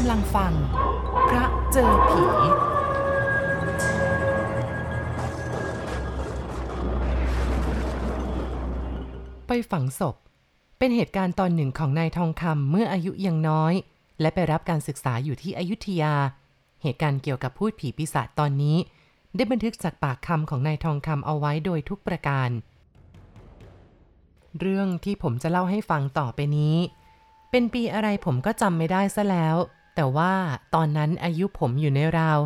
กำลังฟัง พระเจอผี ไปฝังศพ เป็นเหตุการณ์ตอนหนึ่งของนายทองคำเมื่ออายุยังน้อย และไปรับการศึกษาอยู่ที่อยุธยา เหตุการณ์เกี่ยวกับพูดผีปีศาจตอนนี้ ได้บันทึกจากปากคำของนายทองคำเอาไว้โดยทุกประการ เรื่องที่ผมจะเล่าให้ฟังต่อไปนี้เป็นปีอะไรผมก็จำไม่ได้ซะแล้ว แต่ว่าตอนนั้นอายุผมอยู่ในราว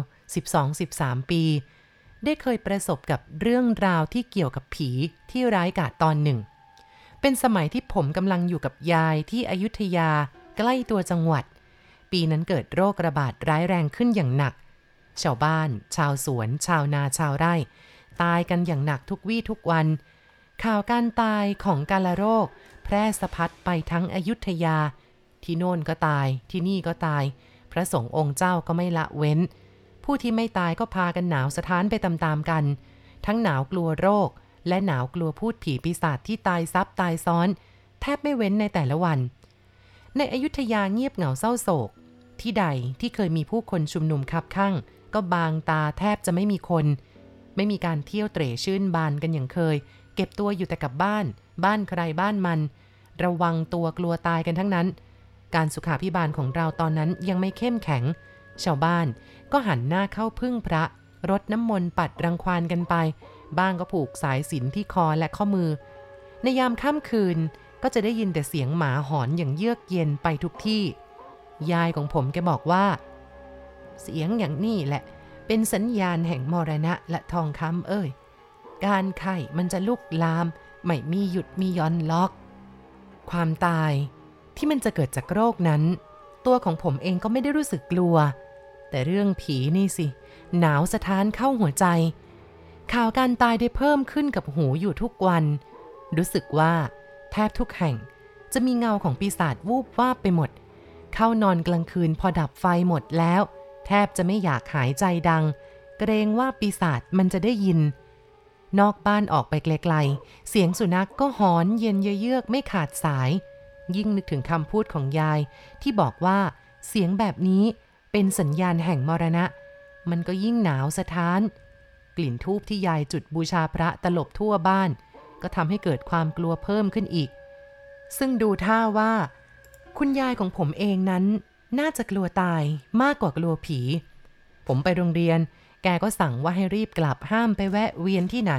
12-13 ปี ได้เคยประสบกับเรื่องราวที่เกี่ยวกับผีที่ร้ายกาจตอนหนึ่ง เป็นสมัยที่ผมกำลังอยู่กับยายที่อยุธยาใกล้ตัวจังหวัด ปีนั้นเกิดโรคระบาดร้ายแรงขึ้นอย่างหนัก ชาวบ้าน ชาวสวน ชาวนาชาวไร่ ตายกันอย่างหนักทุกวี่ทุกวัน ข่าวการตายของกาลโรค แพร่สะพัดไปทั้งอยุธยา ที่โน่นก็ตาย ที่นี่ก็ตาย พระสงฆ์องค์เจ้าก็ไม่ละเว้น ผู้ที่ไม่ตายก็พากันหนาวสะท้านไปตามๆกัน ทั้งหนาวกลัวโรค และหนาวกลัวพูดผีปีศาจที่ตายซับตายซ้อน แทบไม่เว้นในแต่ละวัน ในอยุธยาเงียบเหงาเศร้าโศก ที่ใดที่เคยมีผู้คนชุมนุมคับข้างก็บางตาแทบจะไม่มีคน ไม่มีการเที่ยวเตร่ชื่นบานกันอย่างเคย เก็บตัวอยู่แต่กับบ้าน บ้านใครบ้านมัน ระวังตัวกลัวตายกันทั้งนั้น การสุขาพิบาลของเราตอนนั้นยังไม่เข้มแข็ง ชาวบ้านก็หันหน้าเข้าพึ่งพระรดน้ำมนต์ปัดรังควานกันไป บ้างก็ผูกสายสินที่คอและข้อมือ ในยามค่ำคืนก็จะได้ยินแต่เสียงหมาหอนอย่างเยือกเย็นไปทุกที่ ยายของผมแกบอกว่า เสียงอย่างนี้แหละ เป็นสัญญาณแห่งมรณะและทองคำเอ้ย การไข่มันจะลุกลาม ไม่มีหยุดมีย่อนล็อก ความตาย ที่มันจะเกิดจากโรคนั้น ตัวของผมเองก็ไม่ได้รู้สึกกลัว แต่เรื่องผีนี่สิ หนาวสะท้านเข้าหัวใจ ข่าวการตายได้เพิ่มขึ้นกับหูอยู่ทุกวัน รู้สึกว่าแทบทุกแห่งจะมีเงาของปีศาจวูบวาบไปหมด เข้านอนกลางคืนพอดับไฟหมดแล้ว แทบจะไม่อยากหายใจดัง เกรงว่าปีศาจมันจะได้ยิน นอกบ้านออกไปไกลๆ เสียงสุนัขกก็หอนเย็นเยือกไม่ขาดสาย ยิ่งนึกถึงคำพูดของยายที่บอกว่าเสียงแบบนี้เป็นสัญญาณแห่งมรณะ มันก็ยิ่งหนาวสะท้าน กลิ่นทูบที่ยายจุดบูชาพระตลบทั่วบ้าน ก็ทำให้เกิดความกลัวเพิ่มขึ้นอีก ซึ่งดูท่าว่า คุณยายของผมเองนั้น น่าจะกลัวตายมากกว่ากลัวผี ผมไปโรงเรียน แกก็สั่งว่าให้รีบกลับห้ามไปแวะเวียนที่ไหน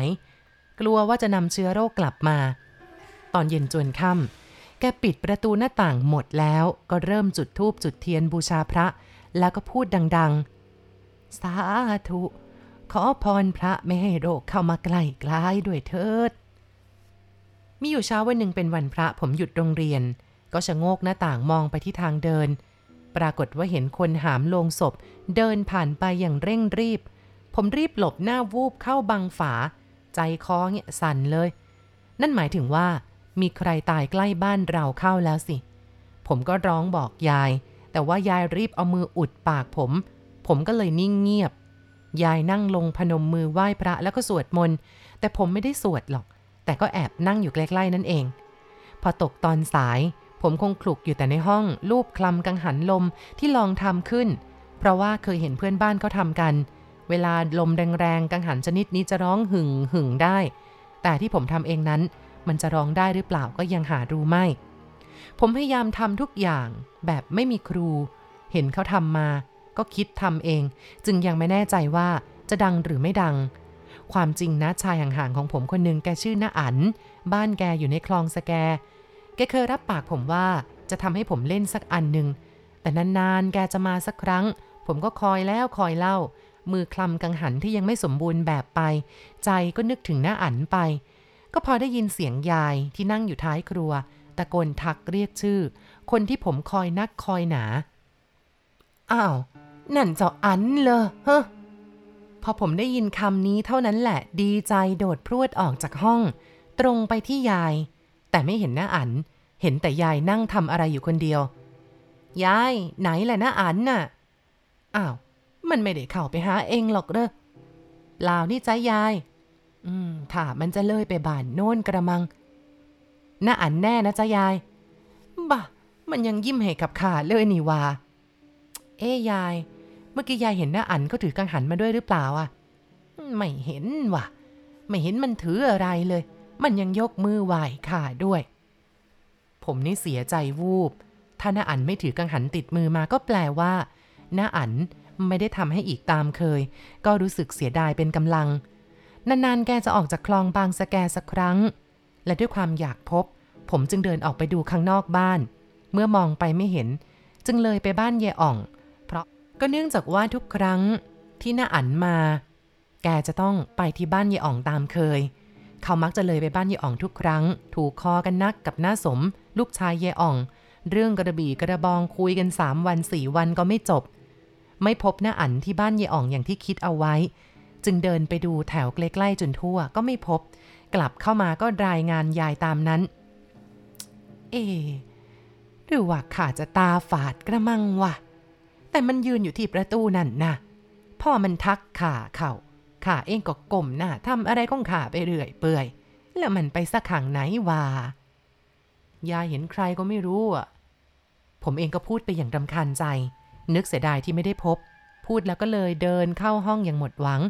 กลัวว่าจะนำเชื้อโรคกลับมา ตอนเย็นจวนค่ำ แกปิดประตูหน้าต่างหมดแล้วก็เริ่มจุดธูปจุดเทียนบูชาพระ แล้วก็พูดดังๆ สาธุ ขอพรพระไม่ให้โรคเข้ามาใกล้กลายด้วยเถิด มีอยู่เช้าวันหนึ่งเป็นวันพระผมหยุดโรงเรียน ก็ชะโงกหน้าต่างมองไปที่ทางเดิน ปรากฏว่าเห็นคนหามโลงศพ เดินผ่านไปอย่างเร่งรีบ ผมรีบหลบหน้าวูบเข้าบังฝา ใจคอเนี่ยสั่นเลย นั่นหมายถึงว่า มีใครตายใกล้บ้านเราเข้าแล้วสิ ผมก็ร้องบอกยาย แต่ว่ายายรีบเอามืออุดปากผม ผมก็เลยนิ่งเงียบ ยายนั่งลงพนมมือไหว้พระแล้วก็สวดมนต์ แต่ผมไม่ได้สวดหรอก แต่ก็แอบนั่งอยู่ใกล้ๆนั่นเอง พอตกตอนสาย ผมคงคลุกอยู่แต่ในห้องรูปคลำกังหันลมที่ลองทำขึ้น เพราะว่าเคยเห็นเพื่อนบ้านเขาทำกัน เวลาลมแรงๆกังหันชนิดนี้จะร้องหึ่งหึ่งได้ แต่ที่ผมทำเองนั้น มันจะร้องได้หรือเปล่าก็ยังหารู้ไม่ ผมพยายามทำทุกอย่างแบบไม่มีครู เห็นเขาทำมา ก็คิดทำเอง จึงยังไม่แน่ใจว่าจะดังหรือไม่ดัง ความจริงนะชายห่างๆของผมคนหนึ่งแกชื่อน้าอันบ้านแกอยู่ในคลองสแก แกเคยรับปากผมว่าจะทำให้ผมเล่นสักอันหนึ่งแต่นานๆ แกจะมาสักครั้ง ผมก็คอยแล้วคอยเล่า มือคลำกังหันที่ยังไม่สมบูรณ์แบบไป ใจก็นึกถึงหน้าอันไป ก็พอได้ยินเสียงยายที่นั่งอยู่ท้ายครัว ตะโกนทักเรียกชื่อ คนที่ผมคอยนักคอยหนา อ้าว นั่นเจ้าอันเลยเฮ้พอผมได้ยินคำนี้เท่านั้นแหละดีใจโดดพรวดออกจากห้อง ตรงไปที่ยาย แต่ไม่เห็นหน้าอัน เห็นแต่ยายนั่งทำอะไรอยู่คนเดียวยายไหนแหละหน้าอันน่ะ อ้าว มันไม่ได้เข้าไปหาเองหรอกเด้อเปล่านี่ใจยาย อืมถ้ามันจะเลยไปบ้านโน่นกระมังหน้าอันแน่นะจ๊ะยาย บ่ะ มันยังยิ้มให้กับขาเลยนี่วา เอ้ยาย เมื่อกี้ยายเห็นหน้าอันเขาถือกังหันมาด้วยหรือเปล่าอะ ไม่เห็นว่ะ ไม่เห็นมันถืออะไรเลย มันยังยกมือไหว้ข้าด้วย ผมนี่เสียใจวูบ ถ้าน้าอันไม่ถือกังหันติดมือมาก็แปลว่าน้าอันไม่ได้ทำให้อีกตามเคย ก็รู้สึกเสียดายเป็นกำลัง นานๆ แกจะออกจากคลองบางสะแกสักครั้ง และด้วยความอยากพบ ผมจึงเดินออกไปดูข้างนอกบ้าน เมื่อมองไปไม่เห็น จึงเลยไปบ้านเยอ่อง เพราะก็เนื่องจากว่าทุกครั้งที่น้าอันมา แกจะต้องไปที่บ้านเยอ่องตามเคย เขามักจะเลยไปบ้านเยอ่องทุกครั้ง ถูกคอกันนักกับหน้าสม ลูกชายเยอ่อง เรื่องกระบี่กระบองคุยกันสามวันสี่วันก็ไม่จบ ไม่พบหน้าอันที่บ้านเยอ่องอย่างที่คิดเอาไว้ จึงเดินไปดูแถวใกล้ๆจนทั่วก็ไม่พบ กลับเข้ามาก็รายงานยายตามนั้น เอหรือว่าข้าจะตาฝาดกระมังวะแต่มันยืนอยู่ที่ประตูนั่นนะพ่อมันทักข่าเขาข่าเองก็กลมหน้าทำอะไรของข่าไปเรื่อยเปื่อย แล้วมันไปสักขังไหนวะยายเห็นใครก็ไม่รู้อะผมเองก็พูดไปอย่างรำคาญใจ นึกเสียดายที่ไม่ได้พบ พูดแล้วก็เลยเดินเข้าห้องอย่างหมดหวัง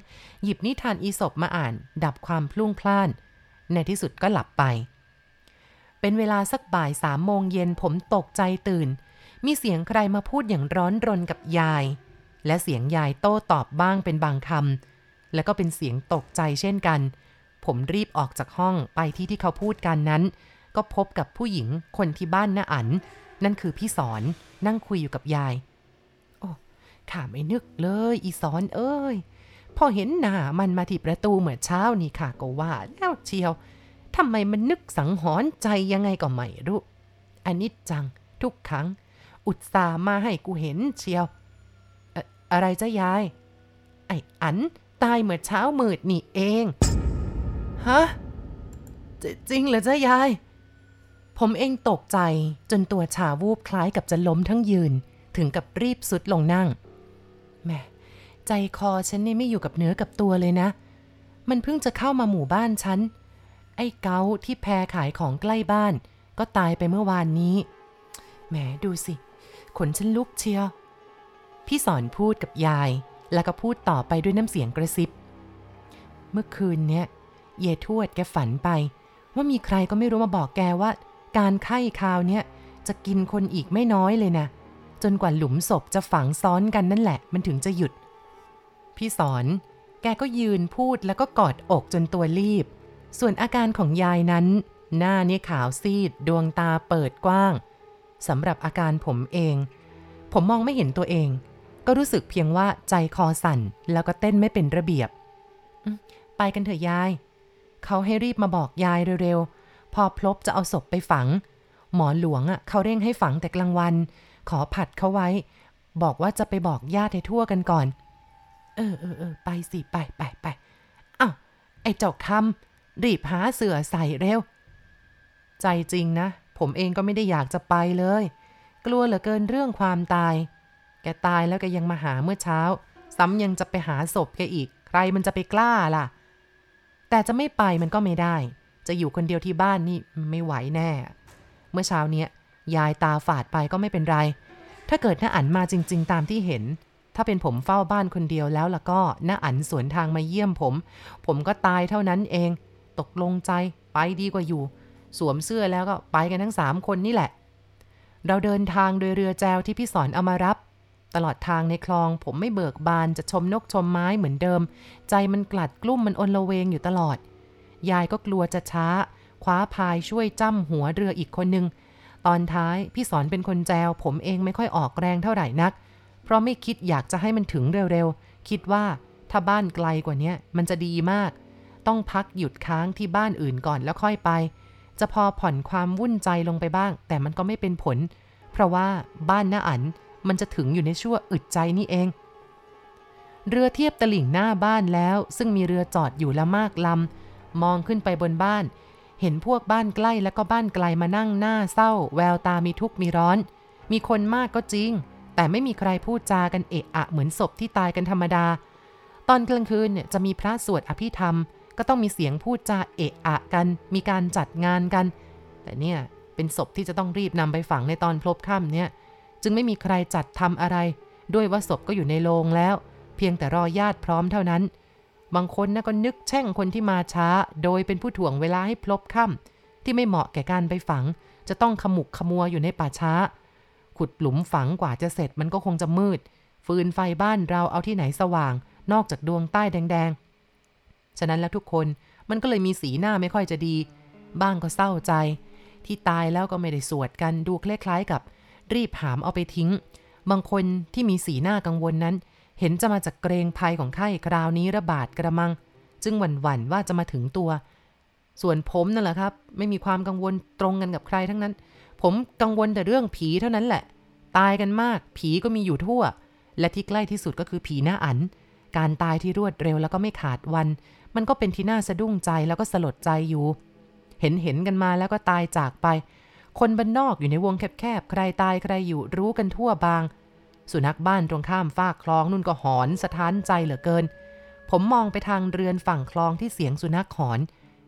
หยิบนิทานอีสบมาอ่าน ดับความพลุ่งพล่าน ในที่สุดก็หลับไป เป็นเวลาสักบ่ายสามโมงเย็นผมตกใจตื่น มีเสียงใครมาพูดอย่างร้อนรนกับยาย และเสียงยายโต้ตอบบ้างเป็นบางคำแล้วก็เป็นเสียงตกใจเช่นกัน ผมรีบออกจากห้องไปที่ที่เขาพูดกันนั้น ก็พบกับผู้หญิงคนที่บ้านน้าอัน นั่นคือพี่สอนนั่งคุยอยู่กับยาย ข้าไม่นึกเลย อีสอนเอ้ย พอเห็นหน้ามันมาที่ประตูเหมือนเช้านี่ค่ะก็ว่าแล้วเชียวทำไมมันนึกสังหรณ์ใจยังไงก็ไม่รู้อันนี้จังทุกครั้ง อุตส่าห์มาให้กูเห็นเชียวอะอะไรจ้ายาย ไอ้อันตายเมื่อเช้ามืดนี่เอง ฮะจจริงเหรอจ้ายาย ผมเองตกใจจนตัวชาวูบคล้ายกับจะล้มทั้งยืน ถึงกับรีบสุดลงนั่ง แหม่ใจคอฉันนี่ไม่อยู่กับเนื้อกับตัวเลยนะ มันเพิ่งจะเข้ามาหมู่บ้านฉัน ไอ้เกาที่แพรขายของใกล้บ้าน ก็ตายไปเมื่อวานนี้แหมดูสิ ขนฉันลุกเชียวพี่สอนพูดกับยาย แล้วก็พูดต่อไปด้วยน้ำเสียงกระซิบ เมื่อคืนเนี้ยเยทวดแกฝันไป ว่ามีใครก็ไม่รู้มาบอกแกว่า การไข้คราวเนี้ยจะกินคนอีกไม่น้อยเลยนะ จนกว่าหลุมศพจะฝังซ้อนกันนั่นแหละ มันถึงจะหยุด พี่สอน แกก็ยืนพูดแล้วก็กอดอกจนตัวรีบ ส่วนอาการของยายนั้น หน้านี่ขาวซีด ดวงตาเปิดกว้างสำหรับอาการผมเอง ผมมองไม่เห็นตัวเอง ก็รู้สึกเพียงว่าใจคอสั่น แล้วก็เต้นไม่เป็นระเบียบ ไปกันเถอะยาย เขาให้รีบมาบอกยายเร็วๆ พอพลบจะเอาศพไปฝัง หมอหลวงอะเขาเร่งให้ฝังแต่กลางวัน ขอผัดเขาไว้ บอกว่าจะไปบอกญาติให้ทั่วกันก่อน เออเออเออไปสิ ไปไปไปอ้าวไอ้เจ้าคำรีบหาเสือใส่เร็ว ใจจริงนะ ผมเองก็ไม่ได้อยากจะไปเลย กลัวเหลือเกินเรื่องความตาย แกตายแล้วแกยังมาหาเมื่อเช้า ซ้ำยังจะไปหาศพแกอีก ใครมันจะไปกล้าล่ะ แต่จะไม่ไปมันก็ไม่ได้ จะอยู่คนเดียวที่บ้านนี่ไม่ไหวแน่ เมื่อเช้าเนี้ย ยายตาฝาดไปก็ไม่เป็นไร ถ้าเกิดน้าอันมาจริง ๆ ตามที่เห็น ถ้าเป็นผมเฝ้าบ้านคนเดียวแล้วล่ะก็น้าอันสวนทางมาเยี่ยมผม ผมก็ตายเท่านั้นเอง ตกลงใจไปดีกว่าอยู่ สวมเสื้อแล้วก็ไปกันทั้งสามคนนี่แหละ เราเดินทางโดยเรือแจวที่พี่สอนเอามารับ ตลอดทางในคลอง ผมไม่เบิกบานจะชมนกชมไม้เหมือนเดิม ใจมันกลัดกลุ้มมันอนละเวงอยู่ตลอด ยายก็กลัวจะช้าคว้าพายช่วยจ้ำหัวเรืออีกคนนึง ตอนท้ายพี่สอนเป็นคนแจว ผมเองไม่ค่อยออกแรงเท่าไหร่นัก เพราะไม่คิดอยากจะให้มันถึงเร็วๆ คิดว่าถ้าบ้านไกลกว่านี้มันจะดีมาก ต้องพักหยุดค้างที่บ้านอื่นก่อนแล้วค่อยไป จะพอผ่อนความวุ่นใจลงไปบ้าง แต่มันก็ไม่เป็นผล เพราะว่าบ้านน้าอันมันจะถึงอยู่ในชั่วอึดใจนี่เอง เรือเทียบตลิ่งหน้าบ้านแล้ว ซึ่งมีเรือจอดอยู่ละมากลำมองขึ้นไปบนบ้าน เห็นพวกบ้านใกล้แล้วก็บ้านไกลมานั่งหน้าเศร้า แววตามีทุกข์มีร้อน มีคนมากก็จริง แต่ไม่มีใครพูดจากันเอะอะเหมือนศพที่ตายกันธรรมดา ตอนกลางคืนเนี่ยจะมีพระสวดอภิธรรม ก็ต้องมีเสียงพูดจาเอะอะกัน มีการจัดงานกัน แต่เนี่ยเป็นศพที่จะต้องรีบนำไปฝังในตอนพลบค่ำเนี่ยจึงไม่มีใครจัดทำอะไร ด้วยว่าศพก็อยู่ในโรงแล้ว เพียงแต่รอญาติพร้อมเท่านั้น บางคนนะก็นึกแช่งคนที่มาช้า โดยเป็นผู้ถ่วงเวลาให้พลบค่ำที่ไม่เหมาะแก่การไปฝัง จะต้องขมุกขมัวอยู่ในป่าช้า ขุดหลุมฝังกว่าจะเสร็จมันก็คงจะมืด ฟืนไฟบ้านเราเอาที่ไหนสว่าง นอกจากดวงใต้แดงๆ ฉะนั้นแล้วทุกคนมันก็เลยมีสีหน้าไม่ค่อยจะดี บ้างก็เศร้าใจ ที่ตายแล้วก็ไม่ได้สวดกันดูคล้ายๆกับ รีบหามเอาไปทิ้ง บางคนที่มีสีหน้ากังวลนั้น เห็นจะมาจากเกรงภัยของไข้คราวนี้ระบาดกระมัง จึงหวั่นหวั่นว่าจะมาถึงตัว ส่วนผมนั่นแหละครับ ไม่มีความกังวลตรงกันกับใครทั้งนั้น ผมกังวลแต่เรื่องผีเท่านั้นแหละ ตายกันมาก ผีก็มีอยู่ทั่ว และที่ใกล้ที่สุดก็คือผีหน้าอัน การตายที่รวดเร็วแล้วก็ไม่ขาดวัน มันก็เป็นที่น่าสะดุ้งใจแล้วก็สลดใจอยู่ เห็นเห็นกันมาแล้วก็ตายจากไป คนบ้านนอกอยู่ในวงแคบๆใครตายใครอยู่รู้กันทั่วบาง สุนัขบ้านตรงข้ามฟากคลองนุ่นก็หอนสะท้านใจเหลือเกิน ผมมองไปทางเรือนฝั่งคลองที่เสียงสุนัขหอน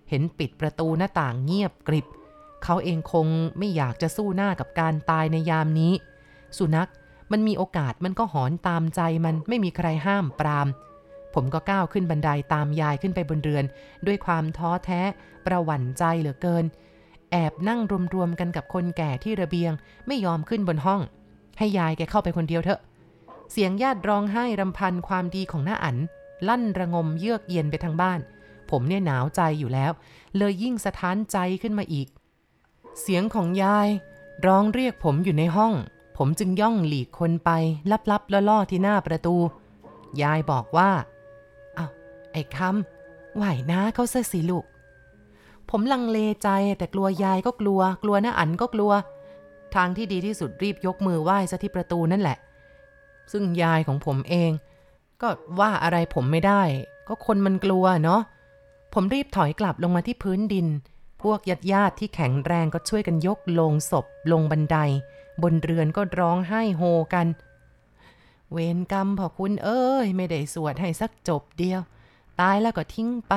เห็นปิดประตูหน้าต่างเงียบกริบ เขาเองคงไม่อยากจะสู้หน้ากับการตายในยามนี้ สุนัขมันมีโอกาสมันก็หอนตามใจมันไม่มีใครห้ามปราม ผมก็ก้าวขึ้นบันไดาตามยายขึ้นไปบนเรือน ด้วยความท้อแท้ประหวั่นใจเหลือเกิน แอบนั่งรวมๆกันกับคนแก่ที่ระเบียงไม่ยอมขึ้นบนห้อง ให้ยายแกเข้าไปคนเดียวเถอะ เสียงญาติร้องไห้รำพันความดีของหน้าอัน ลั่นระงมเยือกเย็นไปทางบ้าน ผมเนี่ยหนาวใจอยู่แล้ว เลยยิ่งสะท้านใจขึ้นมาอีก เสียงของยาย ร้องเรียกผมอยู่ในห้อง ผมจึงย่องหลีกคนไป ลับๆล่อๆที่หน้าประตู ยายบอกว่าอ้าวไอ้คำไหวนะเขาเสสิลูกผมลังเลใจแต่กลัวยายก็กลัว กลัวน้าอันก็กลัว ทางที่ดีที่สุดรีบยกมือไหว้ซะที่ประตูนั่นแหละ ซึ่งยายของผมเอง ก็ว่าอะไรผมไม่ได้ ก็คนมันกลัวเนาะผมรีบถอยกลับลงมาที่พื้นดิน พวกญาติญาติที่แข็งแรงก็ช่วยกันยกลงศพลงบันได บนเรือนก็ร้องไห้โฮกัน เวรกรรมพอคุณเอ้ย ไม่ได้สวดให้สักจบเดียว ตายแล้วก็ทิ้งไป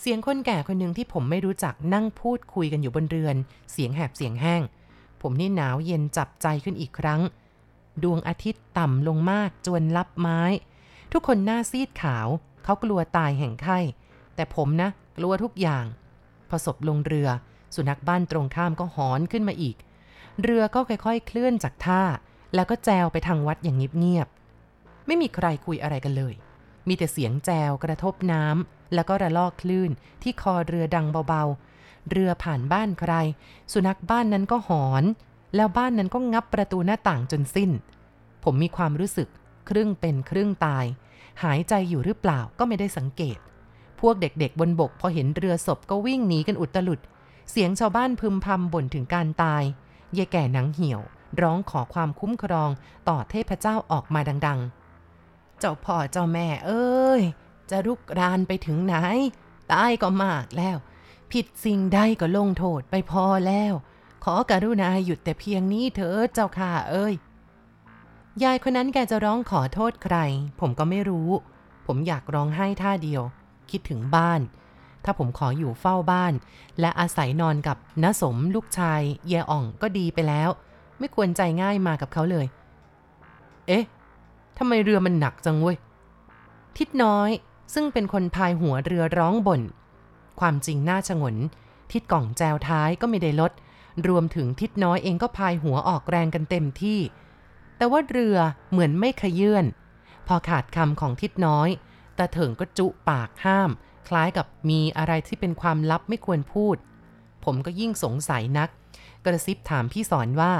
เสียงคนแก่คนหนึ่งที่ผมไม่รู้จักนั่งพูดคุยกันอยู่บนเรือน เสียงแหบเสียงแห้ง ผมนี่หนาวเย็นจับใจขึ้นอีกครั้ง ดวงอาทิตย์ต่ำลงมากจวนลับไม้ ทุกคนหน้าซีดขาว เขากลัวตายแห่งไข้ แต่ผมนะ กลัวทุกอย่าง พอศพลงเรือ สุนัขบ้านตรงข้ามก็หอนขึ้นมาอีก เรือก็ค่อยๆ เคลื่อนจากท่า แล้วก็แจวไปทางวัดอย่างเงียบๆไม่มีใครคุยอะไรกันเลย มีแต่เสียงแจวกระทบน้ำแล้วก็ระลอกคลื่นที่คอเรือดังเบาๆ เรือผ่านบ้านใคร สุนัขบ้านนั้นก็หอน แล้วบ้านนั้นก็งับประตูหน้าต่างจนสิ้น ผมมีความรู้สึก ครึ่งเป็นครึ่งตาย หายใจอยู่หรือเปล่าก็ไม่ได้สังเกต พวกเด็กๆบนบกพอเห็นเรือศพก็วิ่งหนีกันอุตลุด เสียงชาวบ้านพึมพำบ่นถึงการตายยายแก่หนังเหี่ยว ร้องขอความคุ้มครองต่อเทพเจ้าออกมาดัง ๆ เจ้าพ่อเจ้าแม่เอ้ยจะรุกรานไปถึงไหน ตายก็มากแล้ว ผิดสิ่งใดก็ลงโทษไปพอแล้ว ขอการุณาหยุดแต่เพียงนี้เถิดเจ้าค่ะเอ้ย ยายคนนั้นแกจะร้องขอโทษใคร ผมก็ไม่รู้ ผมอยากร้องไห้ท่าเดียว คิดถึงบ้าน ถ้าผมขออยู่เฝ้าบ้าน และอาศัยนอนกับน้าสมลูกชายเยอ่องก็ดีไปแล้ว ไม่ควรใจง่ายมากับเขาเลย เอ๊ะทำไมเรือมันหนักจังเว้ยทิดน้อยซึ่งเป็นคนพายหัวเรือร้องบน่น ความจริงน่าชงน ทิดกล่องแจวท้ายก็ไม่ได้ลด รวมถึงทิดน้อยเองก็พายหัวออกแรงกันเต็มที่ แต่ว่าเรือเหมือนไม่ขยื่น พอขาดคำของทิดน้อยตาเถิงก็จุปากห้าม คล้ายกับมีอะไรที่เป็นความลับไม่ควรพูด ผมก็ยิ่งสงสัยนัก กระซิบถามพี่สอนว่า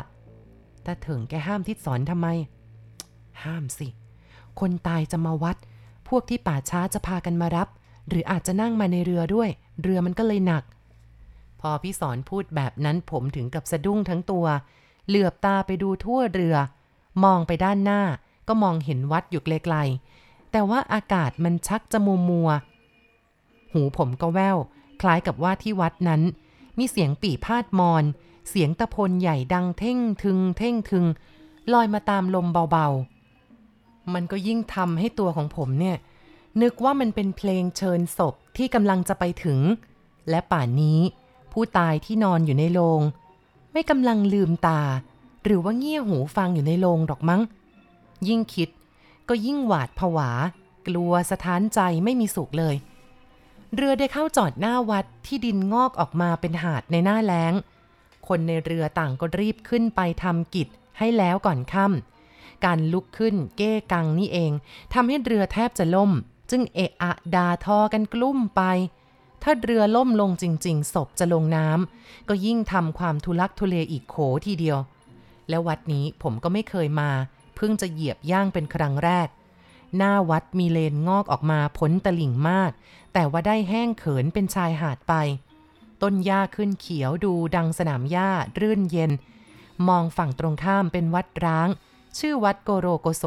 ตาเถิงแกห้ามทิดสอนทำไม ห้ามสิ คนตายจะมาวัด พวกที่ป่าช้าจะพากันมารับ หรืออาจจะนั่งมาในเรือด้วย เรือมันก็เลยหนัก พอพี่สอนพูดแบบนั้นผมถึงกับสะดุ้งทั้งตัว เหลือบตาไปดูทั่วเรือ มองไปด้านหน้าก็มองเห็นวัดอยู่ไกลๆ แต่ว่าอากาศมันชักจะมัวมัว หูผมก็แว่วคล้ายกับว่าที่วัดนั้น มีเสียงปี่พาดมอน เสียงตะพลใหญ่ดังเท่งทึง เท่งทึง ลอยมาตามลมเบาๆ มันก็ยิ่งทำให้ตัวของผมเนี่ย นึกว่ามันเป็นเพลงเชิญศพ ที่กำลังจะไปถึง และป่านนี้ ผู้ตายที่นอนอยู่ในโรงไม่กำลังลืมตา หรือว่าเงี่ยหูฟังอยู่ในโรงหรอกมั้ง ยิ่งคิดก็ยิ่งหวาดผวา กลัวสะท้านใจไม่มีสุขเลย เรือได้เข้าจอดหน้าวัดที่ดินงอกออกมาเป็นหาดในหน้าแล้ง คนในเรือต่างก็รีบขึ้นไปทำกิจให้แล้วก่อนค่ำการลุกขึ้นเก้กังนี่เองทำให้เรือแทบจะล่ม จึงเอะอะดาทอกันกลุ่มไป ถ้าเรือล่มลงจริง ๆ ศพจะลงน้ำก็ยิ่งทำความทุลักทุเลอีกโขทีเดียว และวัดนี้ผมก็ไม่เคยมา เพิ่งจะเหยียบย่างเป็นครั้งแรก หน้าวัดมีเลนงอกออกมาพ้นตลิ่งมาก แต่ว่าได้แห้งเขินเป็นชายหาดไป ต้นหญ้าขึ้นเขียวดูดังสนามหญ้ารื่นเย็น มองฝั่งตรงข้ามเป็นวัดร้าง ชื่อวัดโกโรโกโส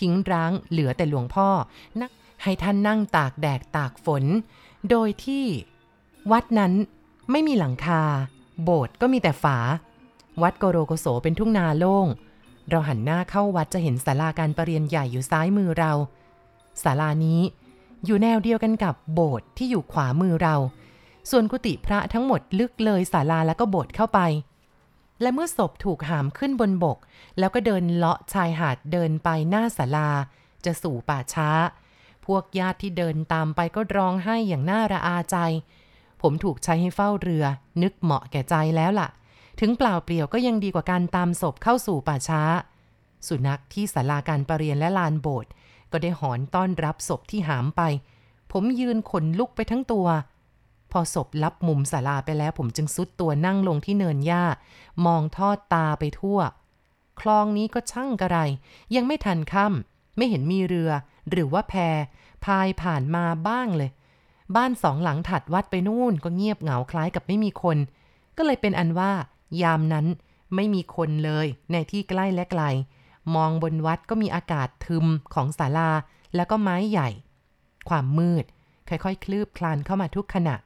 ทิ้งร้างเหลือแต่หลวงพ่อนัก ให้ท่านนั่งตากแดดตากฝน โดยที่วัดนั้นไม่มีหลังคา โบสถ์ก็มีแต่ฝา วัดโกโรโกโสเป็นทุ่งนาโล่ง เราหันหน้าเข้าวัดจะเห็นศาลาการประเรียนใหญ่อยู่ซ้ายมือเราศาลานี้อยู่แนวเดียวกันกับโบสถ์ที่อยู่ขวามือเรา ส่วนกุฏิพระทั้งหมดลึกเลยศาลาแล้วก็โบสถ์เข้าไป และเมื่อศพถูกหามขึ้นบนบก แล้วก็เดินเลาะชายหาดเดินไปหน้าศาลา จะสู่ป่าช้า พวกญาติที่เดินตามไปก็ร้องไห้อย่างน่าระอาใจ ผมถูกใช้ให้เฝ้าเรือ นึกเหมาะแก่ใจแล้วล่ะ ถึงเปล่าเปลี่ยวก็ยังดีกว่าการตามศพเข้าสู่ป่าช้า สุนัขที่ศาลาการประเรียนและลานโบสถ์ก็ได้หอนต้อนรับศพที่หามไป ผมยืนขนลุกไปทั้งตัว พอศพลับมุมศาลาไปแล้ว ผมจึงซุดตัวนั่งลงที่เนินหญ้า มองทอดตาไปทั่ว คลองนี้ก็ช่างกระไร ยังไม่ทันค่ำ ไม่เห็นมีเรือ หรือว่าแพพายผ่านมาบ้างเลย บ้านสองหลังถัดวัดไปนู่นก็เงียบเหงาคล้ายกับไม่มีคน ก็เลยเป็นอันว่ายามนั้นไม่มีคนเลยในที่ใกล้และไกล มองบนวัดก็มีอากาศทึมของศาลาแล้วก็ไม้ใหญ่ ความมืด ค่อยๆ คลืบคลานเข้ามาทุกขณะ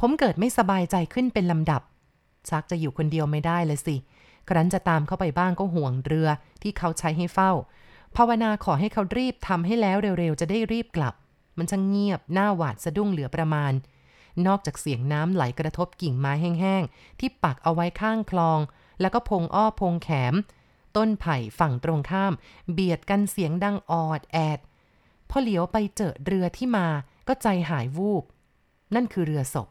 ผมเกิดไม่สบายใจขึ้นเป็นลำดับ ชักจะอยู่คนเดียวไม่ได้เลยสิ ครั้นจะตามเข้าไปบ้างก็ห่วงเรือที่เขาใช้ให้เฝ้า ภาวนาขอให้เขารีบทำให้แล้วเร็วๆ จะได้รีบกลับ มันช่างเงียบหน้าหวาดสะดุ้งเหลือประมาณ นอกจากเสียงน้ำไหลกระทบกิ่งไม้แห้งๆ ที่ปักเอาไว้ข้างคลอง แล้วก็พงอ้อพงแขม ต้นไผ่ฝั่งตรงข้าม เบียดกันเสียงดังออดแอด พอเหลียวไปเจอเรือที่มาก็ใจหายวูบ นั่นคือเรือศพ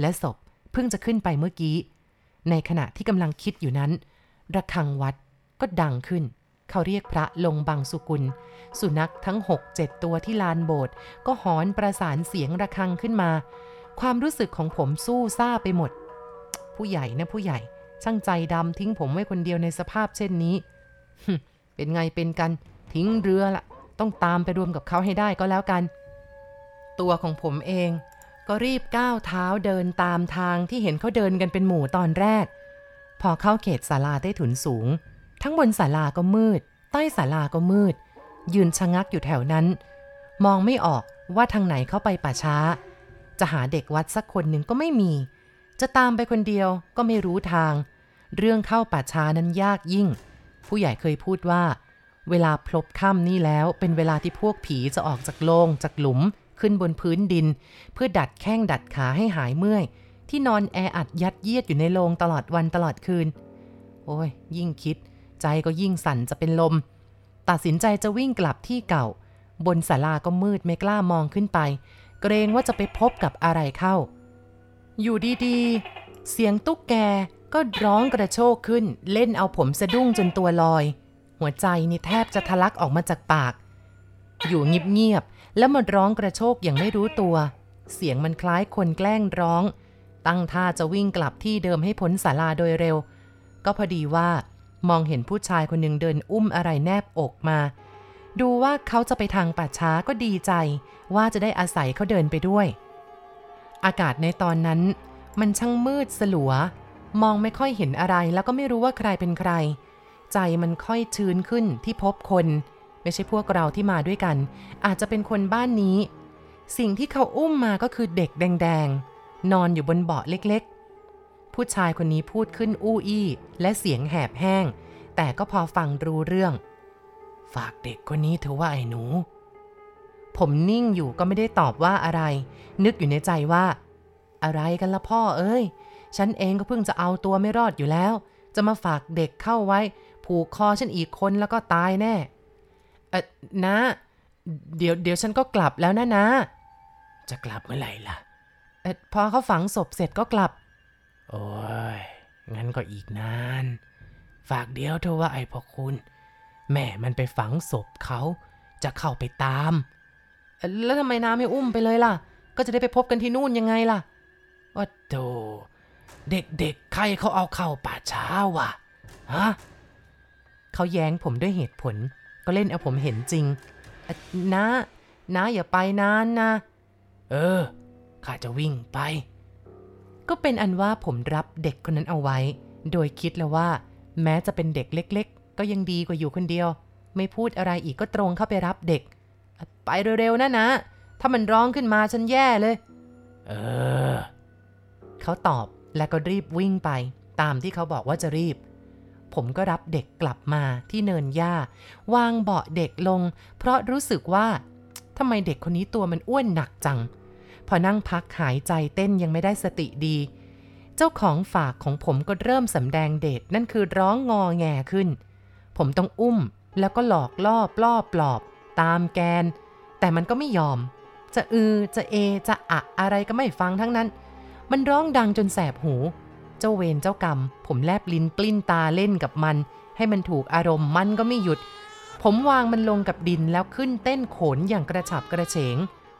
และศพเพิ่งจะขึ้นไปเมื่อกี้ ในขณะที่กำลังคิดอยู่นั้น ระฆังวัดก็ดังขึ้น เขาเรียกพระลงบางสุกุล สุนัขทั้งหกเจ็ดตัวที่ลานโบสถ์ก็หอนประสานเสียงระฆังขึ้นมา ความรู้สึกของผมสู้ซ่าไปหมด ผู้ใหญ่นะผู้ใหญ่ ช่างใจดำทิ้งผมไว้คนเดียวในสภาพเช่นนี้ เป็นไงเป็นกัน ทิ้งเรือละต้องตามไปรวมกับเขาให้ได้ก็แล้วกัน ตัวของผมเอง ก็รีบก้าวเท้าเดินตามทางที่เห็นเขาเดินกันเป็นหมู่ตอนแรก พอเข้าเขตศาลาใต้ถุนสูง ทั้งบนศาลาก็มืด ใต้ศาลาก็มืด ยืนชะงักอยู่แถวนั้น มองไม่ออกว่าทางไหนเข้าไปป่าช้า จะหาเด็กวัดสักคนหนึ่งก็ไม่มี จะตามไปคนเดียวก็ไม่รู้ทาง เรื่องเข้าป่าช้านั้นยากยิ่ง ผู้ใหญ่เคยพูดว่า เวลาพลบค่ำนี่แล้ว เป็นเวลาที่พวกผีจะออกจากโลงจากหลุมขึ้นบนพื้นดิน เพื่อดัดแข้งดัดขาให้หายเมื่อย ที่นอนแออัดยัดเยียดอยู่ในโลงตลอดวันตลอดคืน โอ้ยยิ่งคิด ใจก็ยิ่งสั่นจะเป็นลม ตัดสินใจจะวิ่งกลับที่เก่า บนศาลาก็มืดไม่กล้ามองขึ้นไป เกรงว่าจะไปพบกับอะไรเข้า อยู่ดีๆ เสียงตุ๊กแกก็ร้องกระโชกขึ้น เล่นเอาผมสะดุ้งจนตัวลอย หัวใจนี่แทบจะทะลักออกมาจากปาก อยู่เงียบๆแล้วมันร้องกระโชกอย่างไม่รู้ตัว เสียงมันคล้ายคนแกล้งร้อง ตั้งท่าจะวิ่งกลับที่เดิมให้พ้นศาลาโดยเร็ว ก็พอดีว่า มองเห็นผู้ชายคนหนึ่งเดินอุ้มอะไรแนบอกมา ดูว่าเขาจะไปทางป่าช้าก็ดีใจ ว่าจะได้อาศัยเขาเดินไปด้วย อากาศในตอนนั้น มันช่างมืดสลัว มองไม่ค่อยเห็นอะไรแล้วก็ไม่รู้ว่าใครเป็นใคร ใจมันค่อยชื้นขึ้นที่พบคน ไม่ใช่พวกเราที่มาด้วยกัน อาจจะเป็นคนบ้านนี้ สิ่งที่เขาอุ้มมาก็คือเด็กแดงๆนอนอยู่บนเบาะเล็กๆ ผู้ชายคนนี้พูดขึ้นอู้อี้และเสียงแหบแห้ง แต่ก็พอฟังรู้เรื่อง ฝากเด็กคนนี้เถอว่าไอ้หนู ผมนิ่งอยู่ก็ไม่ได้ตอบว่าอะไร นึกอยู่ในใจว่า อะไรกันละพ่อเอ้ย ฉันเองก็เพิ่งจะเอาตัวไม่รอดอยู่แล้ว จะมาฝากเด็กเข้าไว้ ผูกคอฉันอีกคนแล้วก็ตายแน่เออนะ เดี๋ยวเดี๋ยวฉันก็กลับแล้วนะนะ จะกลับเมื่อไหร่ล่ะเออพอเขาฝังศพเสร็จก็กลับ โอ้ย งั้นก็อีกนาน ฝากเดียวเถอะว่าไอ้พ่อคุณ แม่มันไปฝังศพเขาจะเข้าไปตาม แล้วทำไมน้าไม่อุ้มไปเลยล่ะ ก็จะได้ไปพบกันที่นู่นยังไงล่ะว่าโตเด็กๆ ใครเขาเอาเข้าป่าช้าวะฮะเขาแย้งผมด้วยเหตุผล ก็เล่นเอาผมเห็นจริงนะนะอย่าไปนานนะ เออ ข้าจะวิ่งไป ก็เป็นอันว่าผมรับเด็กคนนั้นเอาไว้ โดยคิดแล้วว่า แม้จะเป็นเด็กเล็ก ๆ ก็ยังดีกว่าอยู่คนเดียว ไม่พูดอะไรอีกก็ตรงเข้าไปรับเด็ก ไปเร็วๆนะนะ ถ้ามันร้องขึ้นมาฉันแย่เลย เออ เขาตอบแล้วก็รีบวิ่งไป ตามที่เขาบอกว่าจะรีบ ผมก็รับเด็กกลับมาที่เนินหญ้า วางเบาะเด็กลง เพราะรู้สึกว่าทำไมเด็กคนนี้ตัวมันอ้วนหนักจัง พอนั่งพักหายใจเต้นยังไม่ได้สติดี เจ้าของฝากของผมก็เริ่มสำแดงเดชนั่นคือร้องงอแงขึ้น ผมต้องอุ้มแล้วก็หลอกล่อปล่อปลอบ ตามแกน แต่มันก็ไม่ยอม จะอือจะเอจะอะอะไรก็ไม่ฟังทั้งนั้น มันร้องดังจนแสบหู เจ้าเวรเจ้ากรรม ผมแลบลิ้นปลิ้นตาเล่นกับมัน ให้มันถูกอารมณ์มันก็ไม่หยุด ผมวางมันลงกับดินแล้วขึ้นเต้นโขนอย่างกระฉับกระเฉง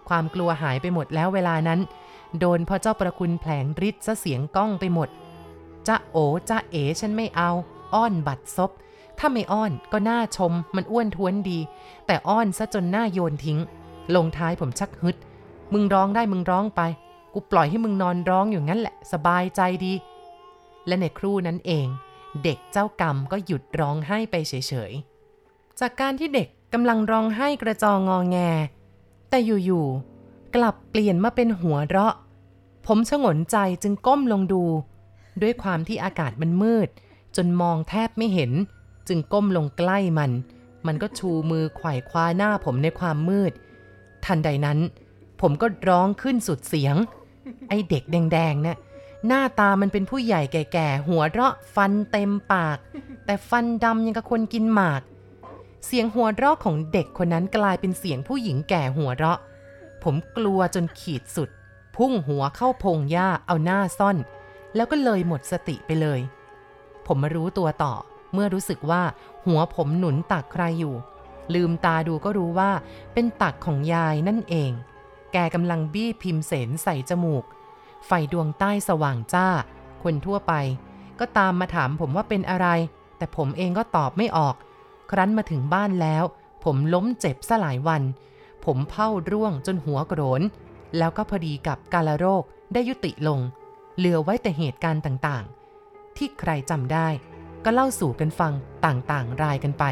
ความกลัวหายไปหมดแล้วเวลานั้น โดนพ่อเจ้าประคุณแผลงฤทธิ์ซะเสียงก้องไปหมดจะโอจะเอฉันไม่เอา อ้อนบัดซบ ถ้าไม่อ้อนก็น่าชม มันอ้วนท้วนดี แต่อ้อนซะจนหน้าโยนทิ้ง ลงท้ายผมชักฮึด มึงร้องได้มึงร้องไป กูปล่อยให้มึงนอนร้องอยู่งั้นแหละ สบายใจดี และในครู่นั้นเอง เด็กเจ้ากรรมก็หยุดร้องไห้ไปเฉยๆ จากการที่เด็กกำลังร้องไห้กระจองงอแง แต่อยู่ๆ กลับเปลี่ยนมาเป็นหัวเราะ ผมชงนใจจึงก้มลงดู ด้วยความที่อากาศมันมืด จนมองแทบไม่เห็น จึงก้มลงใกล้มัน มันก็ชูมือไขว่คว้าหน้าผมในความมืด ทันใดนั้น ผมก็ร้องขึ้นสุดเสียง ไอเด็กแดงๆนะ่ะหน้าตามันเป็นผู้ใหญ่แก่ๆ หัวเราะฟันเต็มปาก แต่ฟันดำยังกับคนกินหมาก เสียงหัวเราะของเด็กคนนั้นกลายเป็นเสียงผู้หญิงแก่หัวเราะ ผมกลัวจนขีดสุด พุ่งหัวเข้าพงหญ้าเอาหน้าซ่อน แล้วก็เลยหมดสติไปเลย ผมมารู้ตัวต่อ เมื่อรู้สึกว่าหัวผมหนุนตักใครอยู่ ลืมตาดูก็รู้ว่าเป็นตักของยายนั่นเอง แกกำลังบี้พิมพ์เสนใส่จมูก ไฟดวงใต้สว่างจ้า คนทั่วไป ก็ตามมาถามผมว่าเป็นอะไร แต่ผมเองก็ตอบไม่ออก ครั้นมาถึงบ้านแล้ว ผมล้มเจ็บสลายวัน ผมเผ้าร่วงจนหัวโกรน แล้วก็พอดีกับกาลโรคได้ยุติลง เหลือไว้แต่เหตุการณ์ต่างๆ ที่ใครจำได้ ก็เล่าสู่กันฟังต่างๆ รายกันไป